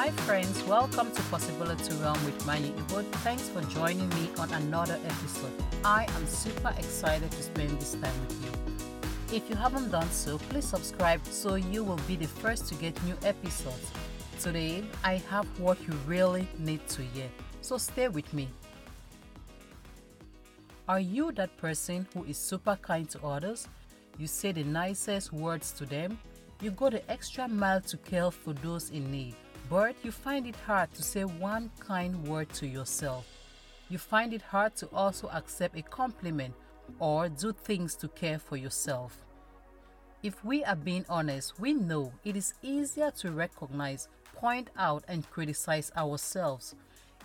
Hi, friends. Welcome to Possibility Realm with Manny Ibod. Thanks for joining me on another episode. I am super excited to spend this time with you. If you haven't done so, please subscribe so you will be the first to get new episodes. Today, I have what you really need to hear, so stay with me. Are you that person who is super kind to others? You say the nicest words to them? You go the extra mile to care for those in need, but you find it hard to say one kind word to yourself. You find it hard to also accept a compliment or do things to care for yourself. If we are being honest, we know it is easier to recognize, point out, and criticize ourselves.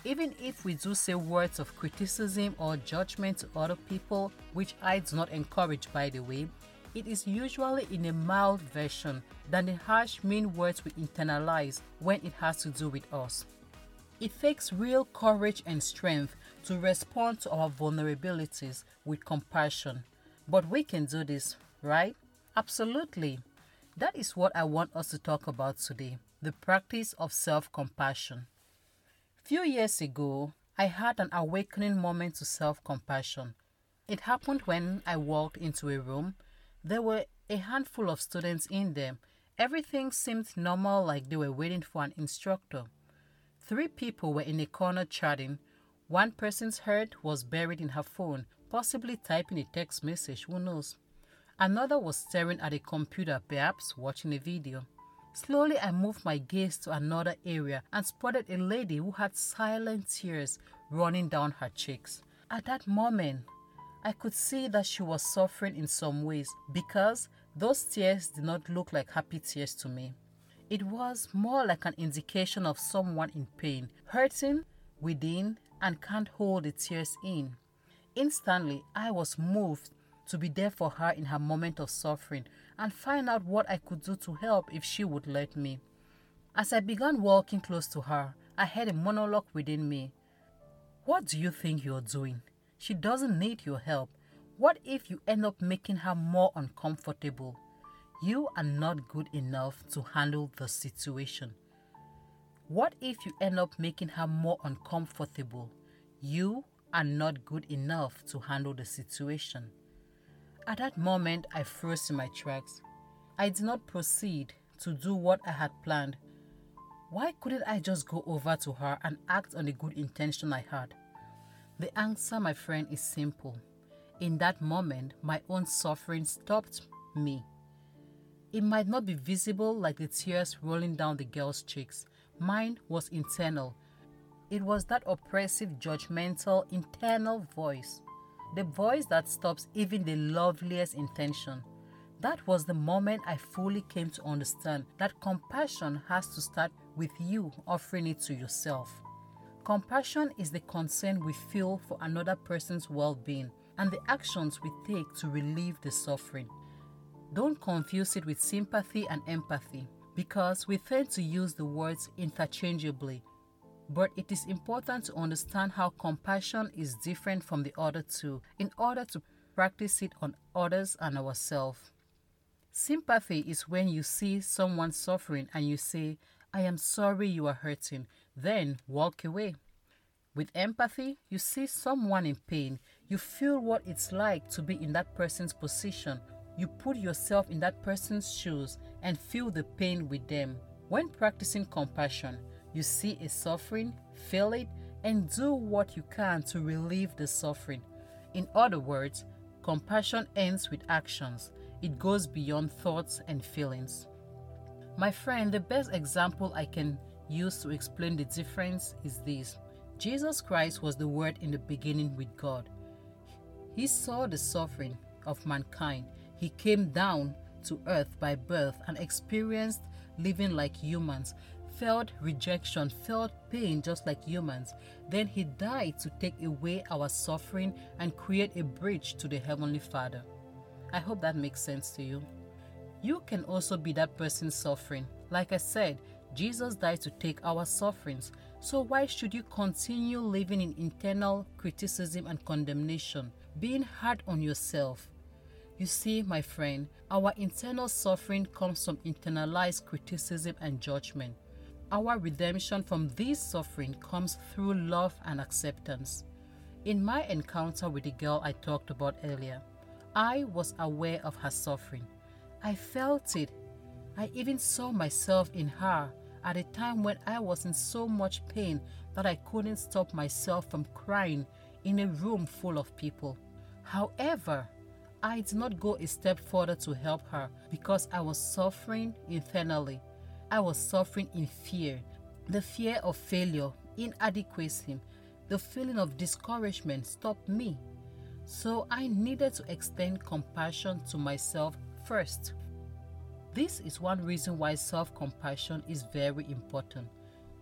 Even if we do say words of criticism or judgment to other people, which I do not encourage by the way, it is usually in a mild version than the harsh, mean words we internalize when it has to do with us. It takes real courage and strength to respond to our vulnerabilities with compassion. But we can do this, right? Absolutely. That is what I want us to talk about today the practice of self compassion. Few years ago, I had an awakening moment to self compassion. It happened when I walked into a room there were a handful of students in there. Everything seemed normal, like they were waiting for an instructor. Three people were in a corner chatting. One person's head was buried in her phone, possibly typing a text message, who knows. Another was staring at a computer, perhaps watching a video. Slowly, I moved my gaze to another area and spotted a lady who had silent tears running down her cheeks. At that moment, I could see that she was suffering in some ways because those tears did not look like happy tears to me. It was more like an indication of someone in pain, hurting within, and can't hold the tears in. Instantly, I was moved to be there for her in her moment of suffering and find out what I could do to help if she would let me. As I began walking close to her, I heard a monologue within me. What do you think you're doing? She doesn't need your help. What if you end up making her more uncomfortable? You are not good enough to handle the situation. What if you end up making her more uncomfortable? You are not good enough to handle the situation. At that moment, I froze in my tracks. I did not proceed to do what I had planned. Why couldn't I just go over to her and act on the good intention I had? The answer, my friend, is simple. In that moment, my own suffering stopped me. It might not be visible like the tears rolling down the girl's cheeks. Mine was internal. It was that oppressive, judgmental, internal voice. The voice that stops even the loveliest intention. That was the moment I fully came to understand that compassion has to start with you offering it to yourself. Compassion is the concern we feel for another person's well being and the actions we take to relieve the suffering. Don't confuse it with sympathy and empathy because we tend to use the words interchangeably. But it is important to understand how compassion is different from the other two in order to practice it on others and ourselves. Sympathy is when you see someone suffering and you say, I am sorry you are hurting, then walk away. With empathy, you see someone in pain, you feel what it's like to be in that person's position, you put yourself in that person's shoes and feel the pain with them. When practicing compassion, you see a suffering, feel it, and do what you can to relieve the suffering. In other words, compassion ends with actions, it goes beyond thoughts and feelings. My friend, the best example I can use to explain the difference is this Jesus Christ was the Word in the beginning with God. He saw the suffering of mankind. He came down to earth by birth and experienced living like humans, felt rejection, felt pain just like humans. Then he died to take away our suffering and create a bridge to the Heavenly Father. I hope that makes sense to you. You can also be that person suffering. Like I said, Jesus died to take our sufferings. So why should you continue living in internal criticism and condemnation, being hard on yourself? You see, my friend, our internal suffering comes from internalized criticism and judgment. Our redemption from this suffering comes through love and acceptance. In my encounter with the girl I talked about earlier, I was aware of her suffering. I felt it. I even saw myself in her at a time when I was in so much pain that I couldn't stop myself from crying in a room full of people. However, I did not go a step further to help her because I was suffering internally. I was suffering in fear the fear of failure, inadequacy, the feeling of discouragement stopped me. So I needed to extend compassion to myself first. This is one reason why self compassion is very important.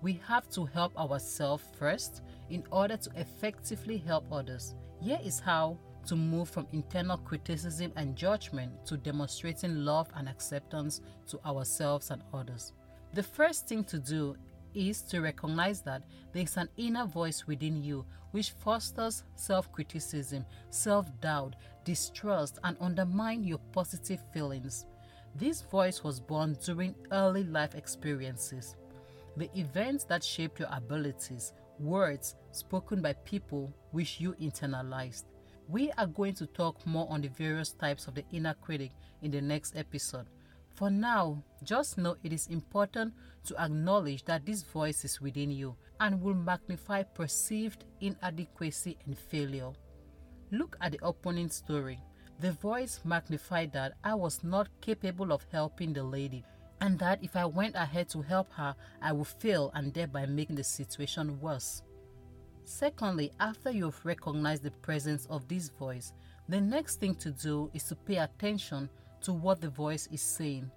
We have to help ourselves first in order to effectively help others. Here is how to move from internal criticism and judgment to demonstrating love and acceptance to ourselves and others. The first thing to do is to recognize that there is an inner voice within you which fosters self criticism, self doubt, distrust, and undermine your positive feelings. This voice was born during early life experiences. The events that shaped your abilities, words spoken by people which you internalized. We are going to talk more on the various types of the inner critic in the next episode. For now, just know it is important to acknowledge that this voice is within you and will magnify perceived inadequacy and failure. Look at the opening story. The voice magnified that I was not capable of helping the lady and that if I went ahead to help her, I would fail and thereby making the situation worse. Secondly, after you've recognized the presence of this voice, the next thing to do is to pay attention to what the voice is saying.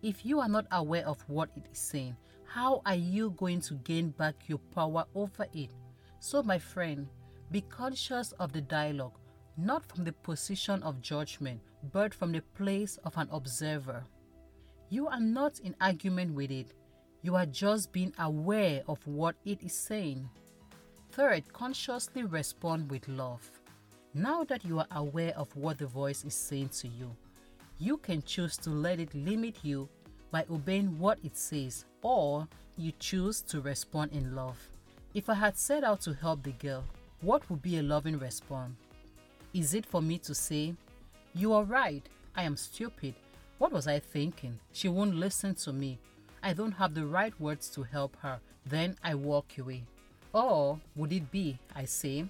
If you are not aware of what it is saying, how are you going to gain back your power over it? So, my friend, be conscious of the dialogue, not from the position of judgment, but from the place of an observer. You are not in argument with it, you are just being aware of what it is saying. Third, consciously respond with love. Now that you are aware of what the voice is saying to you, you can choose to let it limit you by obeying what it says, or you choose to respond in love. If I had set out to help the girl, what would be a loving response? Is it for me to say, You are right, I am stupid. What was I thinking? She won't listen to me. I don't have the right words to help her. Then I walk away. Or would it be, I say,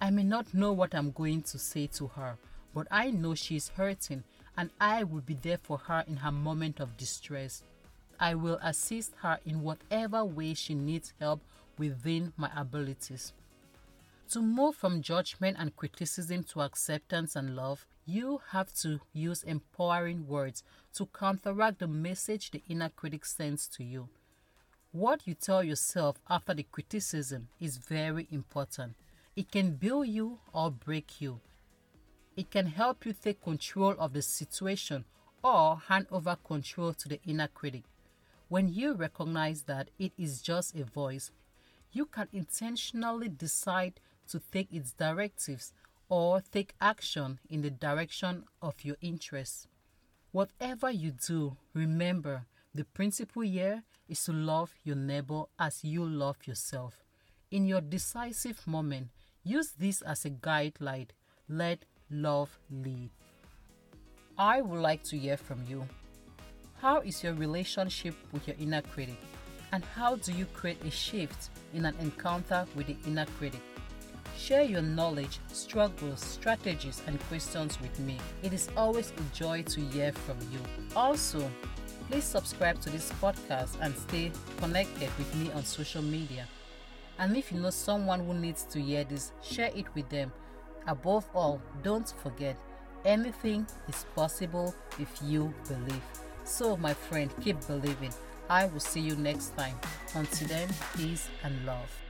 I may not know what I'm going to say to her, but I know she's hurting and I will be there for her in her moment of distress. I will assist her in whatever way she needs help within my abilities. To move from judgment and criticism to acceptance and love, you have to use empowering words to counteract the message the inner critic sends to you. What you tell yourself after the criticism is very important. It can build you or break you. It can help you take control of the situation or hand over control to the inner critic. When you recognize that it is just a voice, you can intentionally decide to take its directives or take action in the direction of your interests. Whatever you do, remember the principle here is to love your neighbor as you love yourself. In your decisive moment, use this as a guideline. Let love lead. I would like to hear from you. How is your relationship with your inner critic? And how do you create a shift in an encounter with the inner critic? Share your knowledge, struggles, strategies, and questions with me. It is always a joy to hear from you. Also, please subscribe to this podcast and stay connected with me on social media. And if you know someone who needs to hear this, share it with them Above all, don't forget anything is possible if you believe. So, my friend, keep believing. I will see you next time. Until then, peace and love.